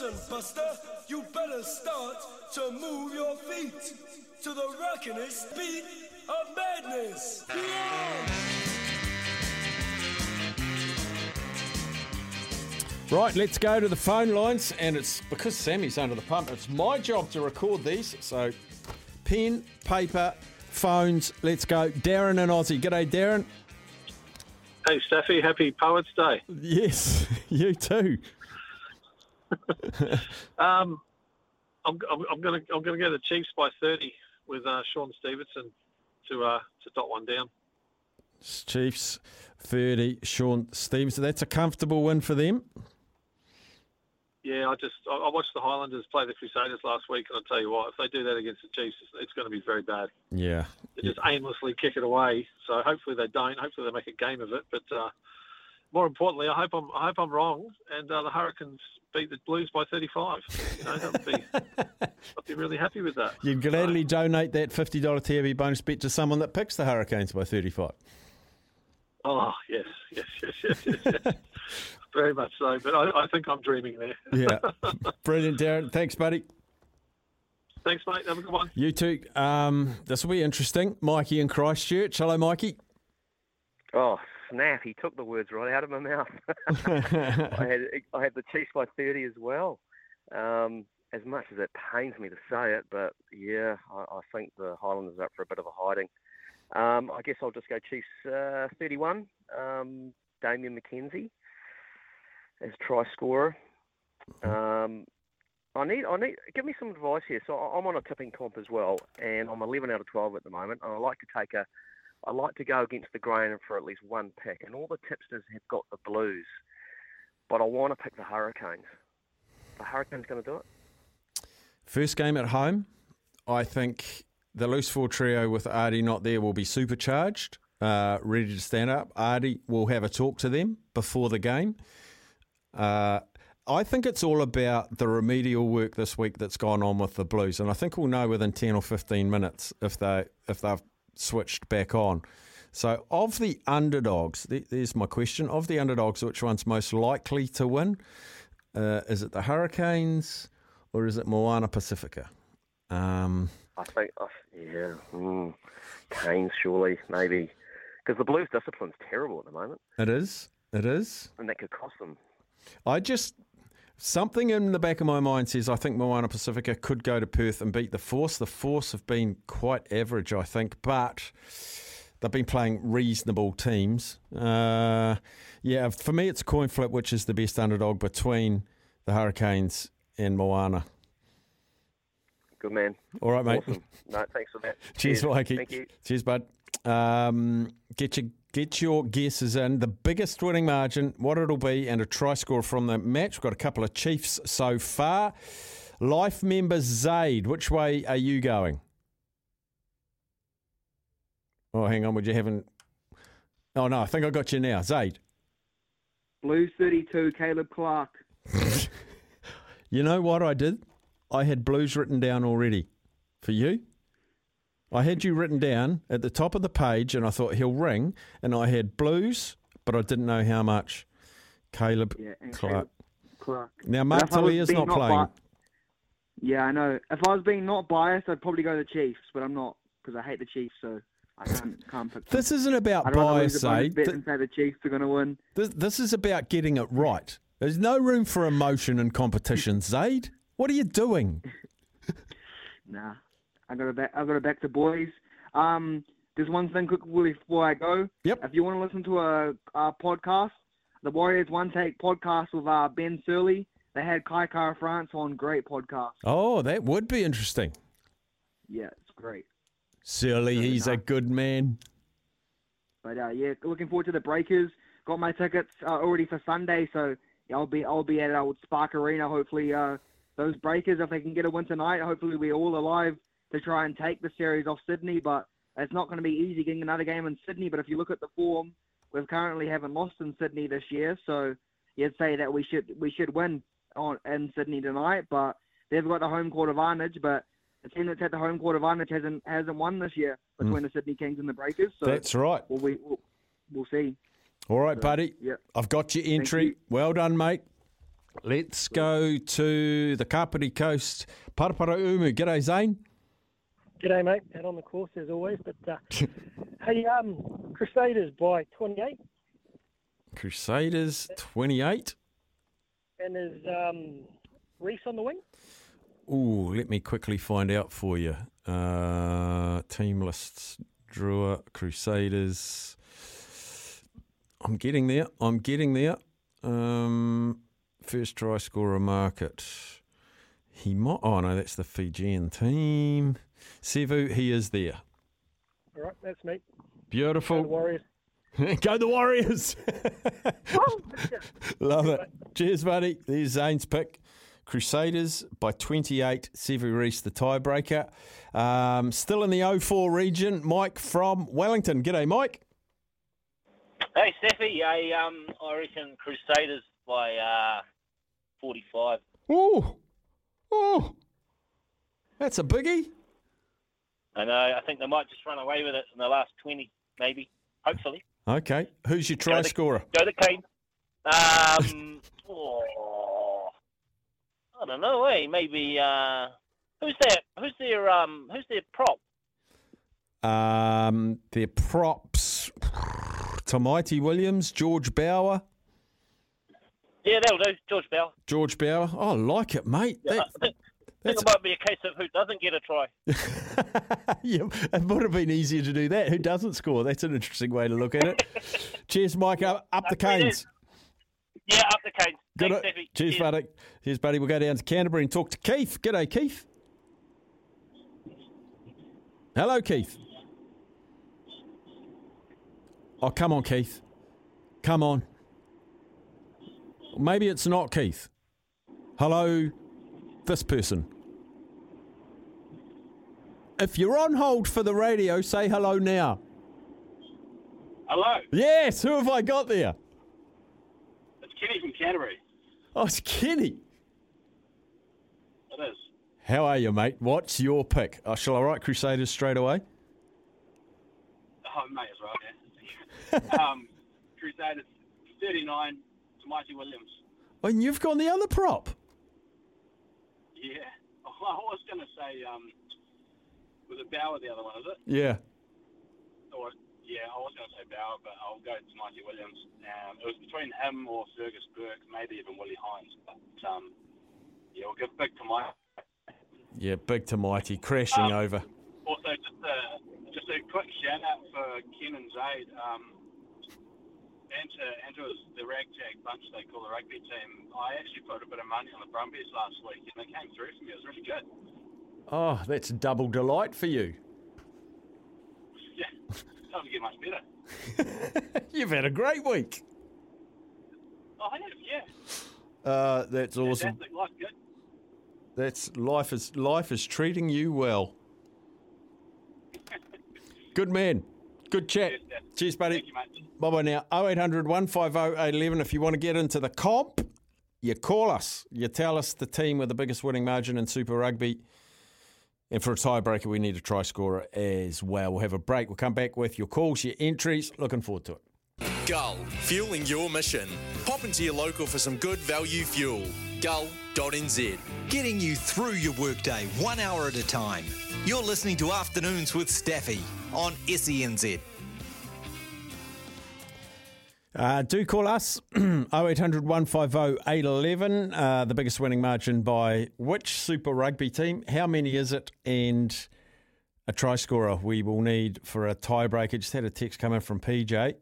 listen, Buster, you better start to move your feet to the rockinest beat of madness. Yeah! Right, let's go to the phone lines, and it's because Sammy's under the pump. It's my job to record these, so pen, paper, phones. Let's go, Darren and Aussie. G'day, Darren. Hey, Staffy, happy Poets Day. Yes, you too. Um, I'm, I'm, I'm going to I'm going to go the Chiefs by 30 with uh, Shaun Stevenson to uh, to dot one down. Chiefs, thirty. Shaun Stevenson. That's a comfortable win for them. Yeah, I just I, I watched the Highlanders play the Crusaders last week, and I tell you what, if they do that against the Chiefs, it's, it's going to be very bad. Yeah, They just aimlessly kick it away. So hopefully they don't. Hopefully they make a game of it. But uh, more importantly, I hope I'm I hope I'm wrong, and uh, the Hurricanes beat the Blues by 35. You know, that would be I'd be really happy with that. you'd gladly donate that fifty dollar TAB bonus bet to someone that picks the Hurricanes by thirty-five. Oh yes, yes, yes, yes, yes, yes. very much so. But I, I think I'm dreaming there. Yeah, brilliant, Darren. Thanks, buddy. Thanks, mate. Have a good one. You too. Um, this will be interesting. Mikey in Christchurch. Hello, Mikey. Oh, snap! He took the words right out of my mouth. I had I had the Chiefs by thirty as well. Um, as much as it pains me to say it, but yeah, I, I think the Highlanders are up for a bit of a hiding. Um, I guess I'll just go Chiefs uh, thirty-one. Um, Damian McKenzie as try scorer. Um, I need, I need, give me some advice here. So I'm on a tipping comp as well, and I'm 11 out of 12 at the moment. And I like to take a, I like to go against the grain for at least one pick. And all the tipsters have got the Blues, but I want to pick the Hurricanes. The Hurricanes going to do it. First game at home. I think the loose four trio with Ardie not there will be supercharged, uh, ready to stand up. Ardie will have a talk to them before the game. Uh, I think it's all about the remedial work this week that's gone on with the Blues, and I think we'll know within ten or fifteen minutes if they if they've switched back on. So, of the underdogs, th- there's my question: of the underdogs, which one's most likely to win? Uh, is it the Hurricanes or is it Moana Pacifica? Um, I think, oh, yeah, mm, Canes surely maybe, because the Blues discipline's terrible at the moment, it is. It is. and that could cost them. I just something in the back of my mind says I think Moana Pacifica could go to Perth and beat the Force. The Force have been quite average, I think, but they've been playing reasonable teams. Uh, yeah, for me, it's a coin flip, which is the best underdog between the Hurricanes and Moana. Good man. All right, mate. Awesome. No, thanks for that. Cheers, Mikey. Thank you. Cheers, bud. Um, get your get your guesses in. The biggest winning margin, what it'll be, and a try score from the match. We've got a couple of Chiefs so far. Life member Zaid, which way are you going? Oh, hang on. Would you haven't? Oh no, I think I got you now, Zaid. Blues 32, Caleb Clark. You know what I did? I had blues written down already. For you? I had you written down at the top of the page, and I thought he'll ring, and I had blues, but I didn't know how much. Caleb Yeah, Clark. Caleb Clark. Now, Mark if I was Tully is not not playing. bi- yeah, I know. If I was being not biased, I'd probably go the Chiefs, but I'm not because I hate the Chiefs, so I can't, can't pick. This isn't about I don't want to bias, lose a bonus Zaid. bet Th- and say the Chiefs are going to win. This, this is about getting it right. There's no room for emotion in competition, Zaid. What are you doing? Nah, I got to back. I got to back the boys. Um, there's one thing quickly before I go. Yep. If you want to listen to a, a podcast, the Warriors One Take podcast with uh, Ben Surley. They had Kai Kara France on. Great podcast. Oh, that would be interesting. Yeah, it's great. Surely No, he's a good man. But uh, yeah, looking forward to the Breakers. Got my tickets uh, already for Sunday, so yeah, I'll be I'll be at old Spark Arena. Hopefully, uh, those Breakers, if they can get a win tonight, hopefully we're all alive to try and take the series off Sydney. But it's not going to be easy getting another game in Sydney. But if you look at the form, we currently haven't lost in Sydney this year, so you'd say that we should we should win on in Sydney tonight. But they've got the home court advantage, but the team that's had the home court advantage hasn't hasn't won this year mm. between the Sydney Kings and the Breakers. So That's right. well, we we'll, we'll see. All right, buddy. Yeah. I've got your entry. you. Well done, mate. Let's go to the Kapiti Coast. Paraparaumu. G'day, Zane. G'day, mate. Out on the course as always. But uh, hey, um, Crusaders by 28, Crusaders 28. and is um, Reece on the wing. Ooh, let me quickly find out for you. Uh, team lists, Drua, Crusaders. I'm getting there. I'm getting there. Um, first try scorer market. He might. Oh no, that's the Fijian team. Sevu, he is there. All right, that's me. Go the Beautiful. Warriors. Go the Warriors. Oh, Love it. Cheers, buddy. There's Zane's pick. Crusaders by 28. Sevu Reece, the tiebreaker. Um, still in the 04 region. Mike from Wellington. G'day, Mike. Hey, Steffi, I, um, I reckon Crusaders by uh, 45. Oh, oh, that's a biggie. I know, I think they might just run away with it in the last 20, maybe, hopefully. Okay. Who's your try Go scorer? Go the Canes. Um, oh, I don't know, eh? Maybe, uh, who's their, who's their, um, who's their prop? Um, their props. Tamaiti Williams, George Bower. Yeah, that'll do. George Bell. George Bower. Oh, I like it, mate. I That, that's it might be a case of who doesn't get a try. yeah, it would have been easier to do that. Who doesn't score? That's an interesting way to look at it. Cheers, Mike. Up, up the Canes. Yeah, up the Canes. Good. Thanks. Steffi. Cheers, buddy. Cheers, buddy. We'll go down to Canterbury and talk to Keith. G'day, Keith. Hello, Keith. Oh, come on, Keith. Come on. Maybe it's not Keith. Hello, this person. If you're on hold for the radio, say hello now. Hello, Yes, who have I got there? it's Kenny from Canterbury. Oh, it's Kenny. It is. How are you, mate? What's your pick? Oh, shall I write Crusaders straight away? Oh, may as well, yeah. um, Crusaders 39 to Mighty Williams. Oh, and you've gone the other prop. Yeah. I was going to say, um, was it Bower the other one, is it? Yeah. Or, yeah, I was going to say Bower, but I'll go to Mighty Williams. Um, it was between him or Fergus Burke, maybe even Willi Heinz. But, um, yeah, we'll give big to Mike. Yeah, big to mighty, crashing Um, over. Also, just a, just a quick shout out for Ken and Zaid. Um, and to, and to the ragtag bunch they call the rugby team. I actually put a bit of money on the Brumbies last week, and they came through for me. It was really good. Oh, that's double delight for you. Yeah, doesn't get much better. You've had a great week. Oh, I have, yeah. Uh, that's awesome. Fantastic. Life's good. That's life is life is treating you well. Good man. Good chat. Cheers, Cheers, buddy. Thank you, mate. Bye bye now. 0800 150 811. If you want to get into the comp, you call us. You tell us the team with the biggest winning margin in Super Rugby. And for a tiebreaker, we need a try scorer as well. We'll have a break. We'll come back with your calls, your entries. Looking forward to it. Gull, fueling your mission. Pop into your local for some good value fuel. Gull.nz. Getting you through your workday one hour at a time. You're listening to Afternoons with Staffy on SENZ. Uh, do call us 0800 150 811. Uh, the biggest winning margin by which Super Rugby team? How many is it? And a try scorer we will need for a tiebreaker. Just had a text coming from PJ.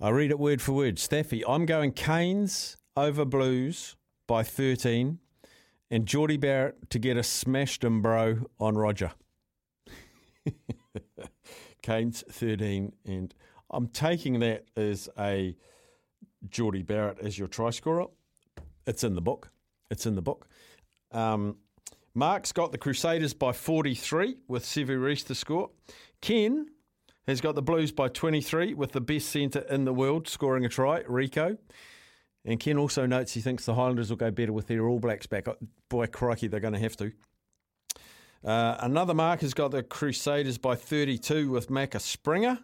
I read it word for word. Staffy, I'm going Canes over Blues by 13 and Jordie Barrett to get a smashed and bro on Roger. Canes 13 and I'm taking that as a Jordie Barrett as your try scorer. It's in the book. It's in the book. Um, Mark's got the Crusaders by 43 with Sevu Reece to score. Ken has got the Blues by 23 with the best centre in the world scoring a try, Rieko. And Ken also notes he thinks the Highlanders will go better with their All Blacks back. Oh, Boy, crikey, they're going to have to. Uh, another Mark has got the Crusaders by 32 with Macca Springer.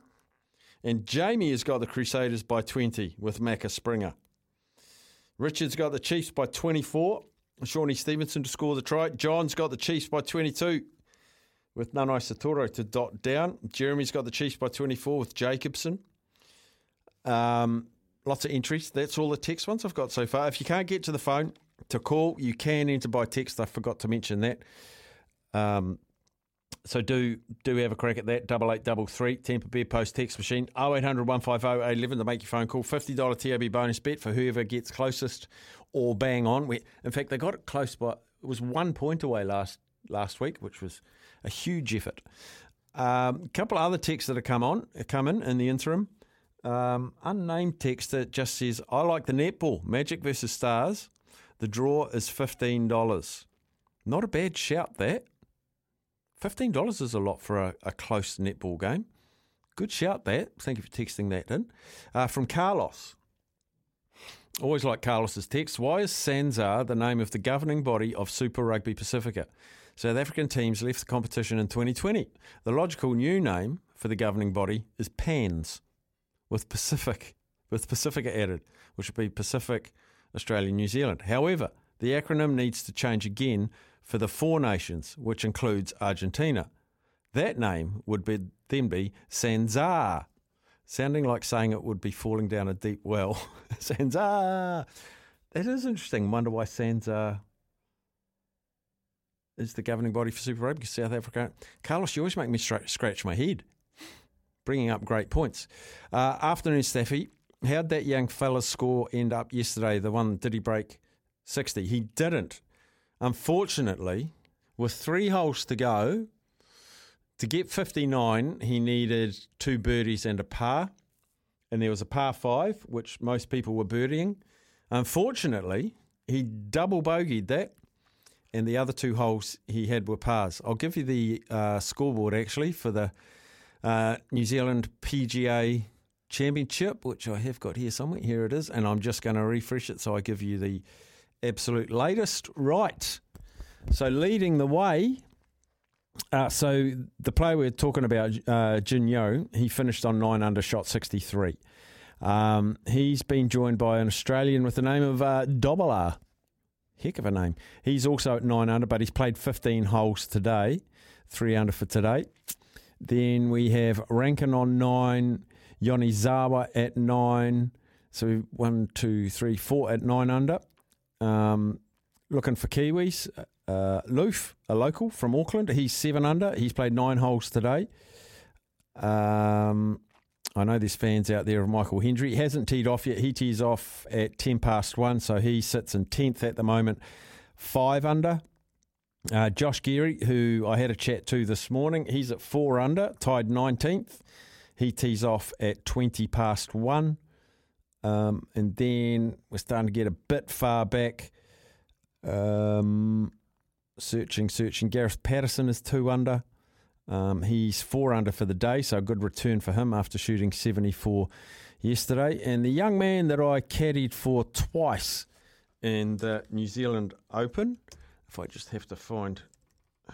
And Jamie has got the Crusaders by 20 with Macca Springer. Richard's got the Chiefs by 24. Shawnee Stevenson to score the try. John's got the Chiefs by 22 with Nanai Seturo to dot down. Jeremy's got the Chiefs by 24 with Jacobson. Um, lots of entries. That's all the text ones I've got so far. If you can't get to the phone to call, you can enter by text. I forgot to mention that. Um, so do do have a crack at that. Double eight double three Tampa Beer Post text machine 0800 150 811 to make your phone call. Fifty dollar TAB bonus bet for whoever gets closest or bang on. We, in fact, they got it close by. It was one point away last last week, which was a huge effort. A um, couple of other texts that have come on come in in the interim. Um, unnamed text that just says, "I like the netball Magic versus Stars. The draw is fifteen dollars. Not a bad shout that." Fifteen dollars is a lot for a, a, close netball game. Good shout, that. Thank you for texting that in. Uh, from Carlos. Always like Carlos's text. Why is SANZAAR the name of the governing body of Super Rugby Pacifica? South African teams left the competition in 2020. The logical new name for the governing body is PANS, with Pacific, with Pacifica added, which would be Pacific, Australia, New Zealand. However, the acronym needs to change again for the four nations, which includes Argentina. That name would be, then be SANZAAR, sounding like saying it would be falling down a deep well. SANZAAR! That is interesting. Wonder why SANZAAR is the governing body for Super Rugby South Africa. Carlos, you always make me scratch my head, bringing up great points. Uh, afternoon, Staffy. How'd that young fella's score end up yesterday? The one, did he break 60? He didn't. Unfortunately, with three holes to go, to get 59, he needed two birdies and a par. And there was a par five, which most people were birdieing. Unfortunately, he double bogeyed that. And the other two holes he had were pars. I'll give you the uh, scoreboard actually for the uh, New Zealand PGA Championship, which I have got here somewhere. Here it is. And I'm just going to refresh it so I give you the absolute latest. Right. So leading the way. Uh, so the player we're talking about, uh, Jin Yo, he finished on nine under, shot 63. Um, he's been joined by an Australian with the name of uh, Dobala. Heck of a name. He's also at nine under, but he's played 15 holes today, three under for today. Then we have Rankin on nine, Yonezawa at nine. So one, two, three, four at nine under. Um, looking for Kiwis. Uh, Loof, a local from Auckland, he's seven under. He's played nine holes today. Um, I know there's fans out there of Michael Hendry. He hasn't teed off yet. He tees off at 10 past one, so he sits in 10th at the moment, five under. Uh, Josh Geary, who I had a chat to this morning, he's at four under, tied 19th. He tees off at 20 past one. Um, and then we're starting to get a bit far back. Um, searching, searching. Gareth Paterson is two under. Um, he's four under for the day, so a good return for him after shooting 74 yesterday. And the young man that I caddied for twice in the New Zealand Open, if I just have to find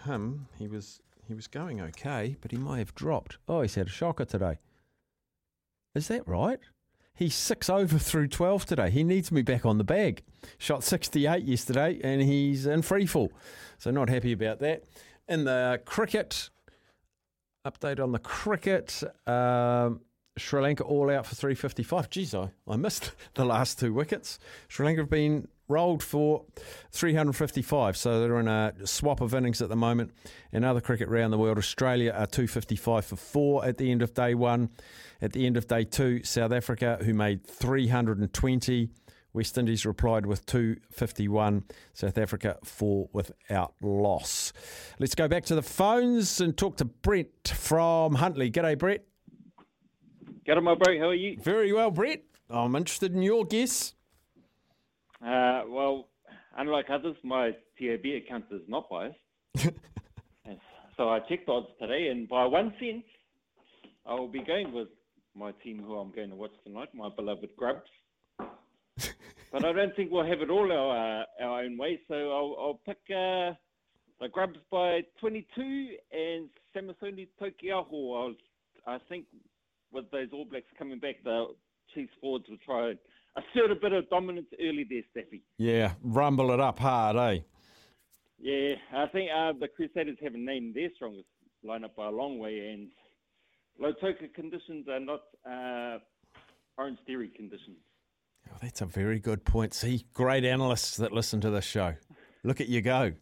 him, he was he was going okay, but he may have dropped. Oh, he's had a shocker today. Is that right? He's six over through 12 today. He needs me back on the bag. Shot 68 yesterday and he's in free fall. So, not happy about that. In the cricket, update on the cricket. Um, Sri Lanka all out for 355. Geez, I, I missed the last two wickets. Sri Lanka have been rolled for 355. So they're in a swap of innings at the moment. In other cricket around the world, Australia are 255 for four at the end of day one. At the end of day two, South Africa, who made 320. West Indies replied with 251. South Africa four without loss. Let's go back to the phones and talk to Brett from Huntly. G'day, Brett. G'day, my bro. How are you? Very well, Brett. I'm interested in your guess. Unlike others, my TAB account is not biased. so I checked odds today, and by one cent, I will be going with my team who I'm going to watch tonight, my beloved Grubs. but I don't think we'll have it all our, our own way, so I'll, I'll pick uh, the Grubs by 22 and Samisoni Taukei'aho. I'll, I think with those All Blacks coming back, the Chiefs forwards will try assert a bit of dominance early there, Steffi. Yeah, rumble it up hard, eh? Yeah, I think uh, the Crusaders haven't named their strongest lineup by a long way, and Lautoka conditions are not uh, Orange Theory conditions. Oh, that's a very good point. See, great analysts that listen to this show. Look at you go.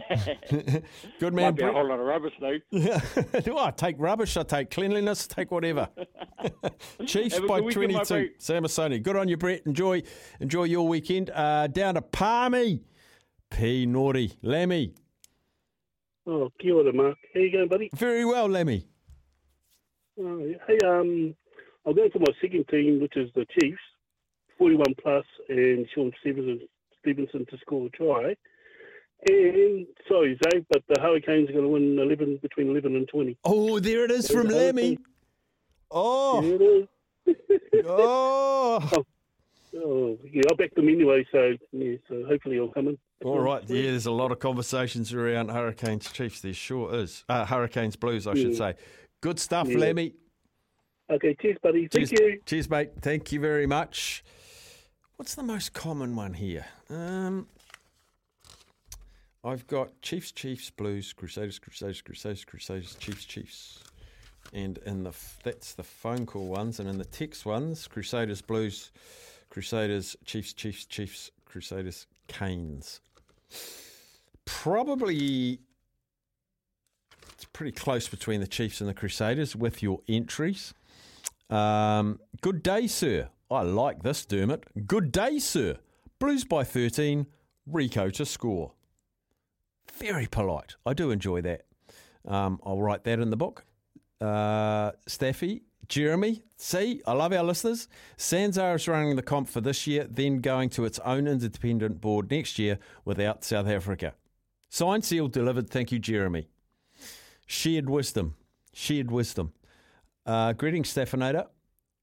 Good man. Might be a Brett. whole lot of rubbish though. Do I take rubbish? I take cleanliness. Take whatever. Chiefs Have a by good weekend, my twenty-two. mate. Samisoni. Good on you, Brett. Enjoy, enjoy your weekend. Uh, down to Palmy. P naughty Lemmy. Oh, kia ora, Mark. How you going, buddy? Very well, Lemmy. Oh, hey, um, I'm going for my second team, which is the Chiefs, 41 plus, and Shaun Stevenson, Stevenson to score a try. And sorry, Zay, but the Hurricanes are going to win 11 between 11 and 20. Oh, there it is from Lemmy. Oh. There it is. oh. Oh, yeah, I'll back them anyway, so yeah, so hopefully I'll come in. All right, yeah, there's a lot of conversations around Hurricanes Chiefs. There sure is. Uh, Hurricanes Blues, I should say. Good stuff, Yeah. Lemmy. Okay, cheers, buddy. Thank you. Cheers, mate. Thank you very much. What's the most common one here? Um, I've got Chiefs, Chiefs, Blues, Crusaders, Crusaders, Crusaders, Crusaders, Chiefs, Chiefs. And in the that's the phone call ones, and in the text ones, Crusaders, Blues, Crusaders, Chiefs, Chiefs, Chiefs, Crusaders, Canes. Probably it's pretty close between the Chiefs and the Crusaders with your entries. Um, good day, sir. I like this, Dermot. Good day, sir. Blues by 13, Rieko to score. Very polite. I do enjoy that. Um, I'll write that in the book. Uh, Staffy, Jeremy, see, I love our listeners. Sanzar is running the comp for this year, then going to its own independent board next year without South Africa. Signed, sealed, delivered. Thank you, Jeremy. Shared wisdom. Shared wisdom. Uh, greetings, Staffinator.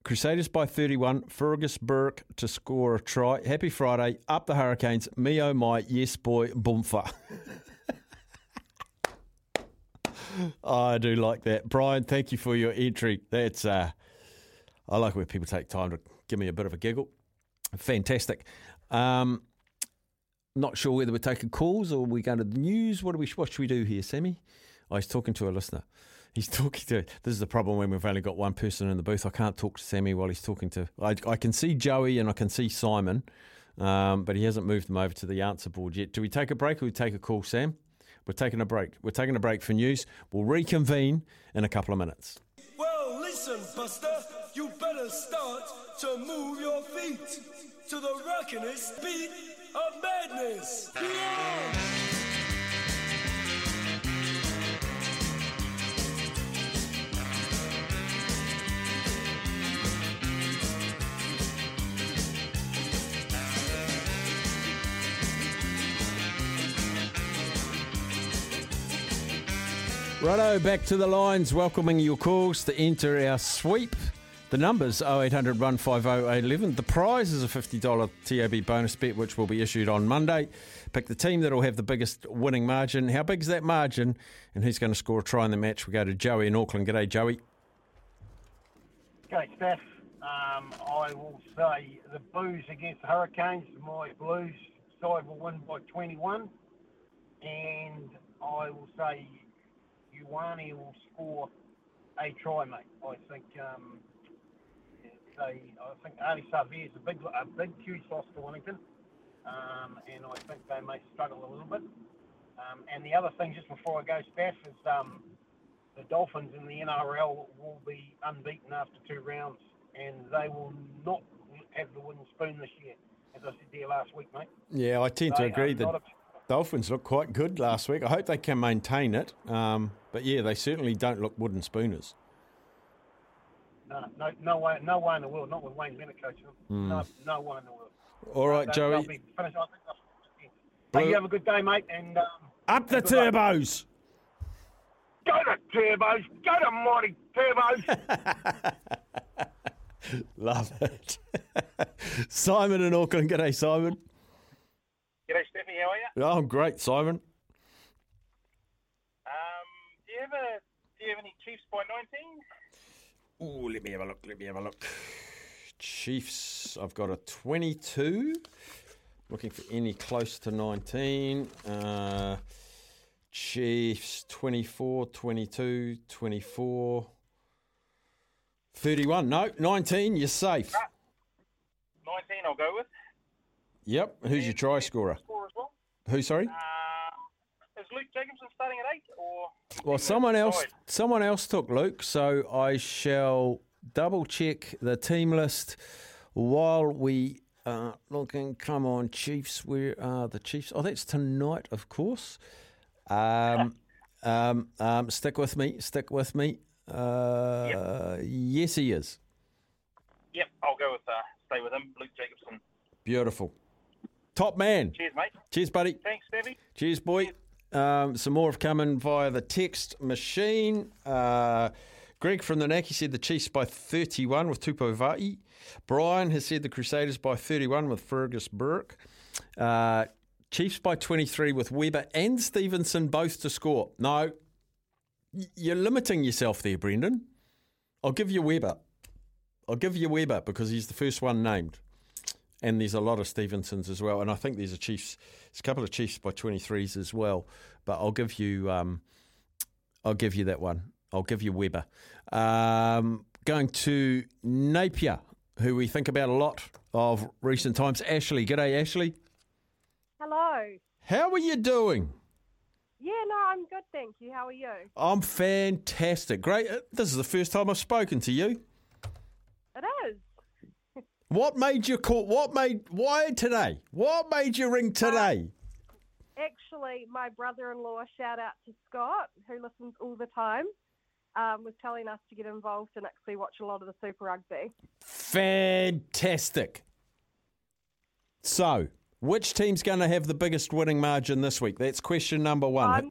Crusaders by 31. Fergus Burke to score a try. Happy Friday. Up the Hurricanes. Me oh my. Yes, boy. Boomfa. I do like that. Brian, thank you for your entry. That's uh I like when people take time to give me a bit of a giggle. Fantastic. Um not sure whether we're taking calls or we're going to the news. What do we what should we do here, Sammy? I was talking to a listener. He's talking to. This is the problem when we've only got one person in the booth. I can't talk to Sammy while he's talking to. I, I can see Joey and I can see Simon, um, but he hasn't moved them over to the answer board yet. Do we take a break or we take a call, Sam? We're taking a break. We're taking a break for news. We'll reconvene in a couple of minutes. Well, listen, Buster, you better start to move your feet to the rockin'est beat of madness. Yeah! Righto, back to the lines, welcoming your calls to enter our sweep. The numbers 0800 150 811. The prize is a $50 TAB bonus bet, which will be issued on Monday. Pick the team that will have the biggest winning margin. How big is that margin? And who's going to score a try in the match? We go to Joey in Auckland. G'day, Joey. Okay, Steph. Um, I will say the Blues against the Hurricanes. My Blues side will win by 21, and I will say Ioane will score a try, mate. I think um, they, I think Ali Savea is a big, a big, huge loss to Wellington, um, and I think they may struggle a little bit. Um, and the other thing, just before I go, Steph, is um, the Dolphins in the NRL will be unbeaten after two rounds, and they will not have the wooden spoon this year, as I said there last week, mate. Yeah, I tend to agree. The a- Dolphins looked quite good last week. I hope they can maintain it. Um, but yeah, they certainly don't look wooden spooners. No, no, no way, no way in the world. Not with Wayne Bennett coaching them. Hmm. No, no way in the world. All right, They- Joey. they'll finished, I think they'll- Hey, you have a good day, mate, and um, Up the and good turbos. Go to turbos. Go to mighty turbos. Love it. Simon in Auckland. G'day, Simon. G'day, Stephanie. How are you? Oh, I'm great, Simon. Um, do you have Do you have any Chiefs by nineteen? Oh, let me have a look. Let me have a look. Chiefs, I've got a 22. Looking for any close to 19. Uh, Chiefs 24, 22, 24, 31. No, 19. You're safe. 19, I'll go with. Yep. Who's your try scorer? Well. Who, sorry? Uh, Luke Jacobson starting at 8 or. Well, someone else, someone else took Luke, so I shall double check the team list while we are looking. Come on, Chiefs. Where are the Chiefs? Oh, that's tonight, of course. Um, um, um, stick with me. Stick with me. Uh, Yes, he is. Yep, I'll go with, uh, stay with him, Luke Jacobson. Beautiful. Top man. Cheers, mate. Cheers, buddy. Thanks, Stevie. Cheers, boy. Um, some more have come in via the text machine. Uh, Greg from the Naki said the Chiefs by 31 with Tupou Vaa'i. Brian has said the Crusaders by 31 with Fergus Burke. Uh, Chiefs by 23 with Weber and Stevenson both to score. No, you're limiting yourself there, Brendan. I'll give you Weber. I'll give you Weber because he's the first one named. And there's a lot of Stevensons as well. And I think there's a Chiefs, there's a couple of Chiefs by 23s as well. But I'll give you, um, I'll give you that one. I'll give you Weber. Um, going to Napier, who we think about a lot of recent times. Ashley, g'day, Ashley. Hello. How are you doing? Yeah, no, I'm good, thank you. How are you? I'm fantastic. Great. This is the first time I've spoken to you. It is. What made you call? What made? Why today? What made you ring today? Actually, my brother-in-law, shout out to Scott, who listens all the time, um, was telling us to get involved and actually watch a lot of the Super Rugby. Fantastic. So, which team's going to have the biggest winning margin this week? That's question number one. I'm,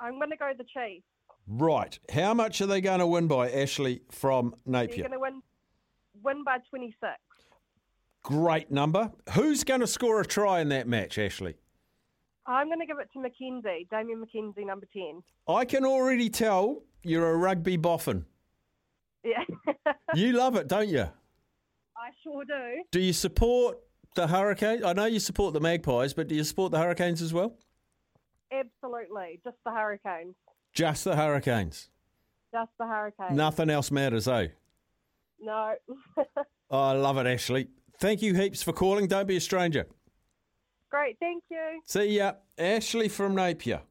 I'm going to go the Chiefs. right. How much are they going to win by, Ashley from They're Napier? going to win win by 26. Great number. Who's going to score a try in that match, Ashley? I'm going to give it to McKenzie, Damian McKenzie, number 10. I can already tell you're a rugby boffin. Yeah, You love it, don't you? I sure do. Do you support the Hurricanes? I know you support the Magpies, but do you support the Hurricanes as well? Absolutely. Just the Hurricanes. Just the Hurricanes. Just the Hurricanes. Nothing else matters, eh? No. Oh, I love it, Ashley. Thank you heaps for calling. Don't be a stranger. Great, thank you. See ya. Ashley from Napier.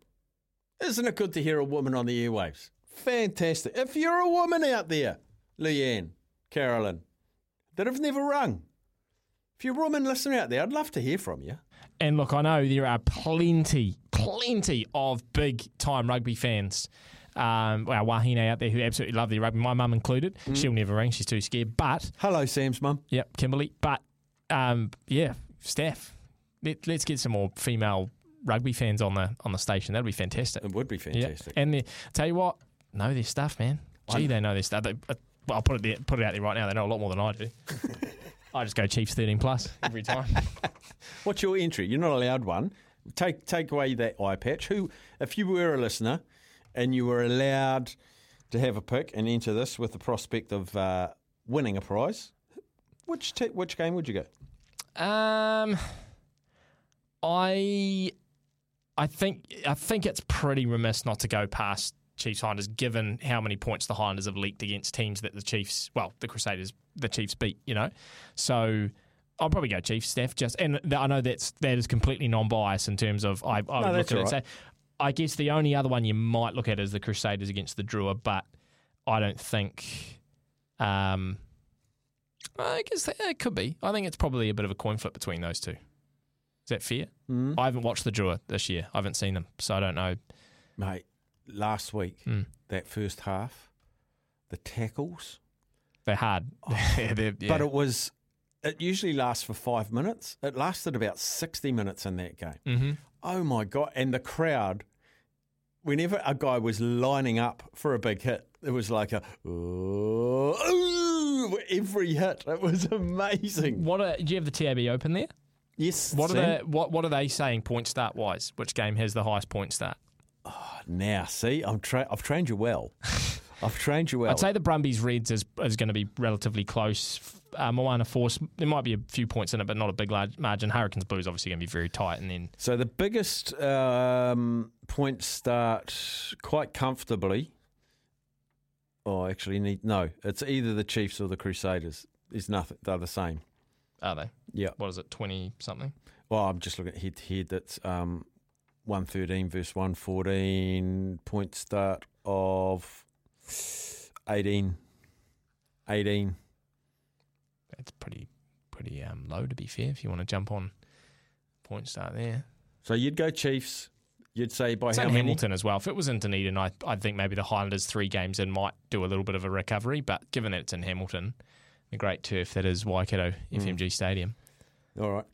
Isn't it good to hear a woman on the airwaves? Fantastic. If you're a woman out there, Leanne, Carolyn, that have never rung, if you're a woman listening out there, I'd love to hear from you. And look, I know there are plenty, plenty of big time rugby fans. Um, our wahine out there who absolutely love their rugby, my mum included. She'll never ring; she's too scared. But hello, Sam's mum. Yep, Kimberly. But um, yeah, Steph, let, let's get some more female rugby fans on the on the station. That'd be fantastic. It would be fantastic. And they, tell you what, know their stuff, man. Gee, I- they know their stuff. They, uh, well, I'll put it there, put it out there right now. They know a lot more than I do. I just go Chiefs thirteen plus every time. What's your entry? You're not allowed one. Take take away that eye patch. Who, if you were a listener, and you were allowed to have a pick and enter this with the prospect of uh, winning a prize, which which game would you go? Um, I, I think I think it's pretty remiss not to go past Chiefs Highlanders, given how many points the Highlanders have leaked against teams that the Chiefs, well, the Crusaders, the Chiefs beat. You know, so. I'll probably go Chiefs, Steph. Just and I know that's that is completely non-biased in terms of I, I would No, look that's at it and say. I guess the only other one you might look at is the Crusaders against the Drua, but I don't think. Um, I guess that, it could be. I think it's probably a bit of a coin flip between those two. Is that fair? Mm. I haven't watched the Drua this year. I haven't seen them, so I don't know. Mate, last week, Mm. that first half, the tackles. They're hard. Yeah, they're- yeah. But it was, it usually lasts for five minutes. It lasted about 60 minutes in that game. Mhm. Oh my God. And the crowd, whenever a guy was lining up for a big hit, it was like a, ooh, ooh, every hit. It was amazing. What are, do you have the TAB open there? Yes. What are they, what What are they saying point start wise? Which game has the highest point start? Now, see, I'm tra- I've trained you well. I've trained you well. I'd say the Brumbies Reds is, is going to be relatively close. Uh, Moana Force, there might be a few points in it, but not a big large margin. Hurricanes Blues obviously going to be very tight, and then So the biggest um, point start quite comfortably. Oh, actually, need no. It's either the Chiefs or the Crusaders. There's nothing. They're the same. are they? Yeah. What is it? Twenty something. Well, I'm just looking at head to head. That's um, one thirteen versus one fourteen. Point start of 18. 18. That's pretty pretty um, low to be fair. If you want to jump on point start there. So you'd go Chiefs. You'd say by It's how many? Hamilton as well. If it was in Dunedin, I I think maybe the Highlanders three games in might do a little bit of a recovery. But given that it's in Hamilton, the great turf that is Waikato Mm. FMG Stadium. All right.